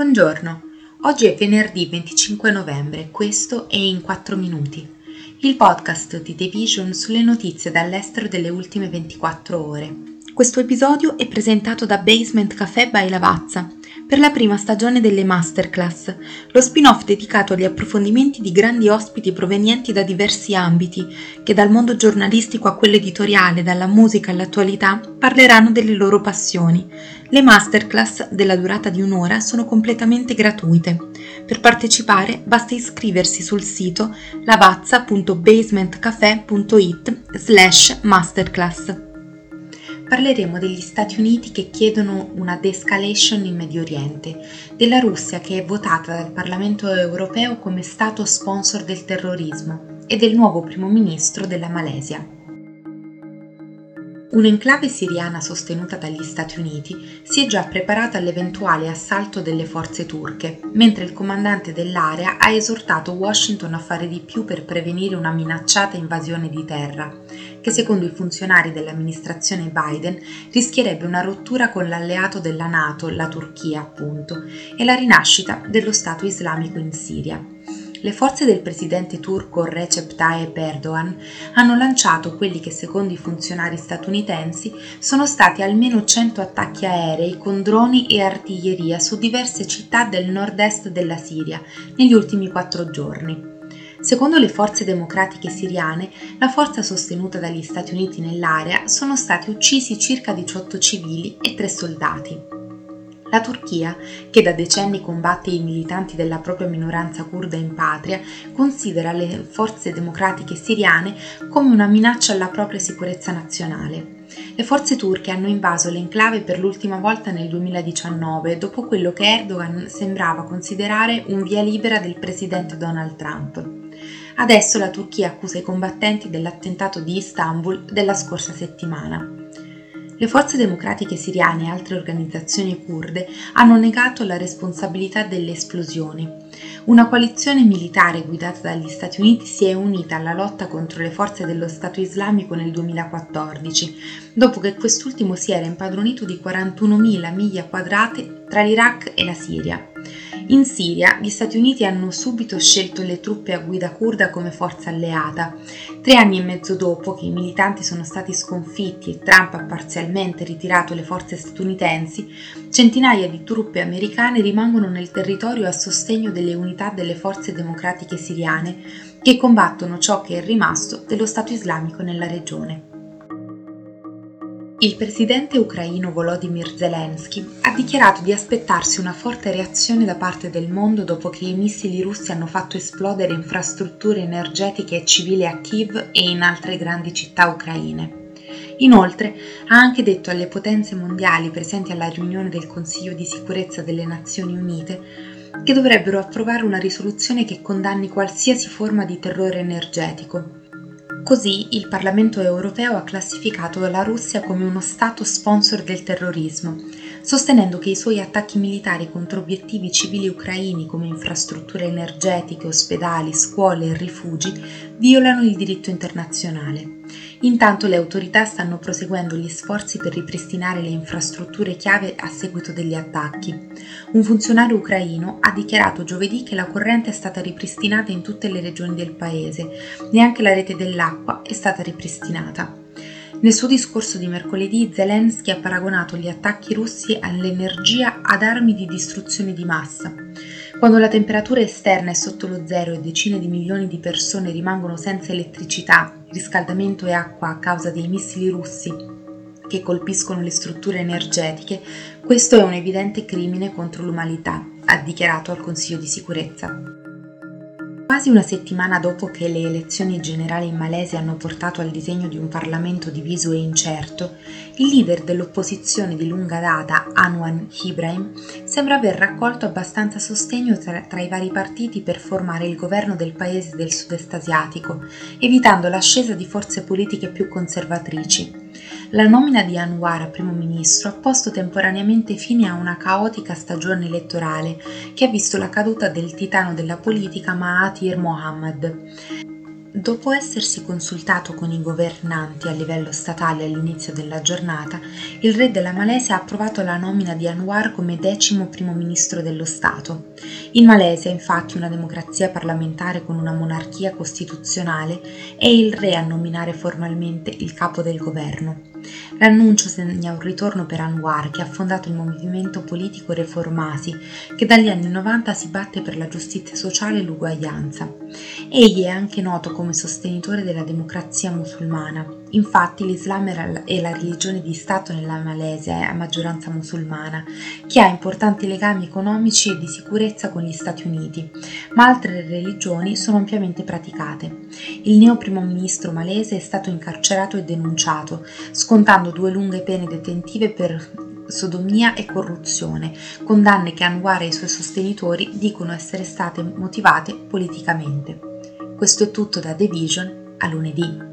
Buongiorno, oggi è venerdì 25 novembre, questo è In 4 Minuti, il podcast di The Vision sulle notizie dall'estero delle ultime 24 ore. Questo episodio è presentato da Basement Café by Lavazza per la prima stagione delle Masterclass, lo spin-off dedicato agli approfondimenti di grandi ospiti provenienti da diversi ambiti, che dal mondo giornalistico a quello editoriale, dalla musica all'attualità, parleranno delle loro passioni. Le masterclass, della durata di un'ora, sono completamente gratuite. Per partecipare basta iscriversi sul sito lavazza.basementcafe.it slash masterclass parleremo degli Stati Uniti che chiedono una de-escalation in Medio Oriente, della Russia che è votata dal Parlamento europeo come Stato sponsor del terrorismo e del nuovo primo ministro della Malesia. Un'enclave siriana sostenuta dagli Stati Uniti si è già preparata all'eventuale assalto delle forze turche, mentre il comandante dell'area ha esortato Washington a fare di più per prevenire una minacciata invasione di terra, che secondo i funzionari dell'amministrazione Biden rischierebbe una rottura con l'alleato della Nato, la Turchia appunto, e la rinascita dello Stato islamico in Siria le forze del presidente turco Recep Tayyip Erdogan hanno lanciato quelli che secondo i funzionari statunitensi sono stati almeno 100 attacchi aerei con droni e artiglieria su diverse città del nord-est della Siria negli ultimi quattro giorni. Secondo le forze democratiche siriane, la forza sostenuta dagli Stati Uniti nell'area, sono stati uccisi circa 18 civili e 3 soldati. La Turchia, che da decenni combatte i militanti della propria minoranza kurda in patria, considera le forze democratiche siriane come una minaccia alla propria sicurezza nazionale. Le forze turche hanno invaso l'enclave per l'ultima volta nel 2019, dopo quello che Erdogan sembrava considerare un via libera del presidente Donald Trump. Adesso la Turchia accusa i combattenti dell'attentato di Istanbul della scorsa settimana. Le forze democratiche siriane e altre organizzazioni kurde hanno negato la responsabilità delle esplosioni. Una coalizione militare guidata dagli Stati Uniti si è unita alla lotta contro le forze dello Stato islamico nel 2014, dopo che quest'ultimo si era impadronito di 41.000 miglia quadrate tra l'Iraq e la Siria. In Siria gli Stati Uniti hanno subito scelto le truppe a guida kurda come forza alleata. Tre anni e mezzo dopo che i militanti sono stati sconfitti e Trump ha parzialmente ritirato le forze statunitensi, centinaia di truppe americane rimangono nel territorio a sostegno delle unità delle forze democratiche siriane che combattono ciò che è rimasto dello Stato islamico nella regione. Il presidente ucraino Volodymyr Zelensky ha dichiarato di aspettarsi una forte reazione da parte del mondo dopo che i missili russi hanno fatto esplodere infrastrutture energetiche e civili a Kiev e in altre grandi città ucraine. Inoltre ha anche detto alle potenze mondiali presenti alla riunione del Consiglio di sicurezza delle Nazioni Unite che dovrebbero approvare una risoluzione che condanni qualsiasi forma di terrore energetico Così il Parlamento europeo ha classificato la Russia come uno Stato sponsor del terrorismo, sostenendo che i suoi attacchi militari contro obiettivi civili ucraini come infrastrutture energetiche, ospedali, scuole e rifugi violano il diritto internazionale. Intanto le autorità stanno proseguendo gli sforzi per ripristinare le infrastrutture chiave a seguito degli attacchi. Un funzionario ucraino ha dichiarato giovedì che la corrente è stata ripristinata in tutte le regioni del paese, neanche la rete dell'acqua è stata ripristinata. Nel suo discorso di mercoledì Zelensky ha paragonato gli attacchi russi all'energia ad armi di distruzione di massa. Quando la temperatura esterna è sotto lo zero e decine di milioni di persone rimangono senza elettricità, riscaldamento e acqua a causa dei missili russi che colpiscono le strutture energetiche, questo è un evidente crimine contro l'umanità, ha dichiarato al Consiglio di sicurezza. Quasi una settimana dopo che le elezioni generali in Malesia hanno portato al disegno di un Parlamento diviso e incerto, il leader dell'opposizione di lunga data, Anwan Ibrahim, sembra aver raccolto abbastanza sostegno tra, tra i vari partiti per formare il governo del paese del sud-est asiatico, evitando l'ascesa di forze politiche più conservatrici. La nomina di Anwar a primo ministro ha posto temporaneamente fine a una caotica stagione elettorale che ha visto la caduta del titano della politica Mahathir Mohammed. Dopo essersi consultato con i governanti a livello statale all'inizio della giornata, il re della Malesia ha approvato la nomina di Anwar come decimo primo ministro dello Stato. In Malesia, infatti, una democrazia parlamentare con una monarchia costituzionale, è il re a nominare formalmente il capo del governo. L'annuncio segna un ritorno per Anwar, che ha fondato il movimento politico Reformasi, che dagli anni 90 si batte per la giustizia sociale e l'uguaglianza. Egli è anche noto come sostenitore della democrazia musulmana. Infatti l'Islam è la religione di Stato nella Malesia a maggioranza musulmana, che ha importanti legami economici e di sicurezza con gli Stati Uniti, ma altre religioni sono ampiamente praticate. Il neo primo ministro malese è stato incarcerato e denunciato, scontando due lunghe pene detentive per sodomia e corruzione, condanne che Anwar e i suoi sostenitori dicono essere state motivate politicamente. Questo è tutto da The Vision a lunedì.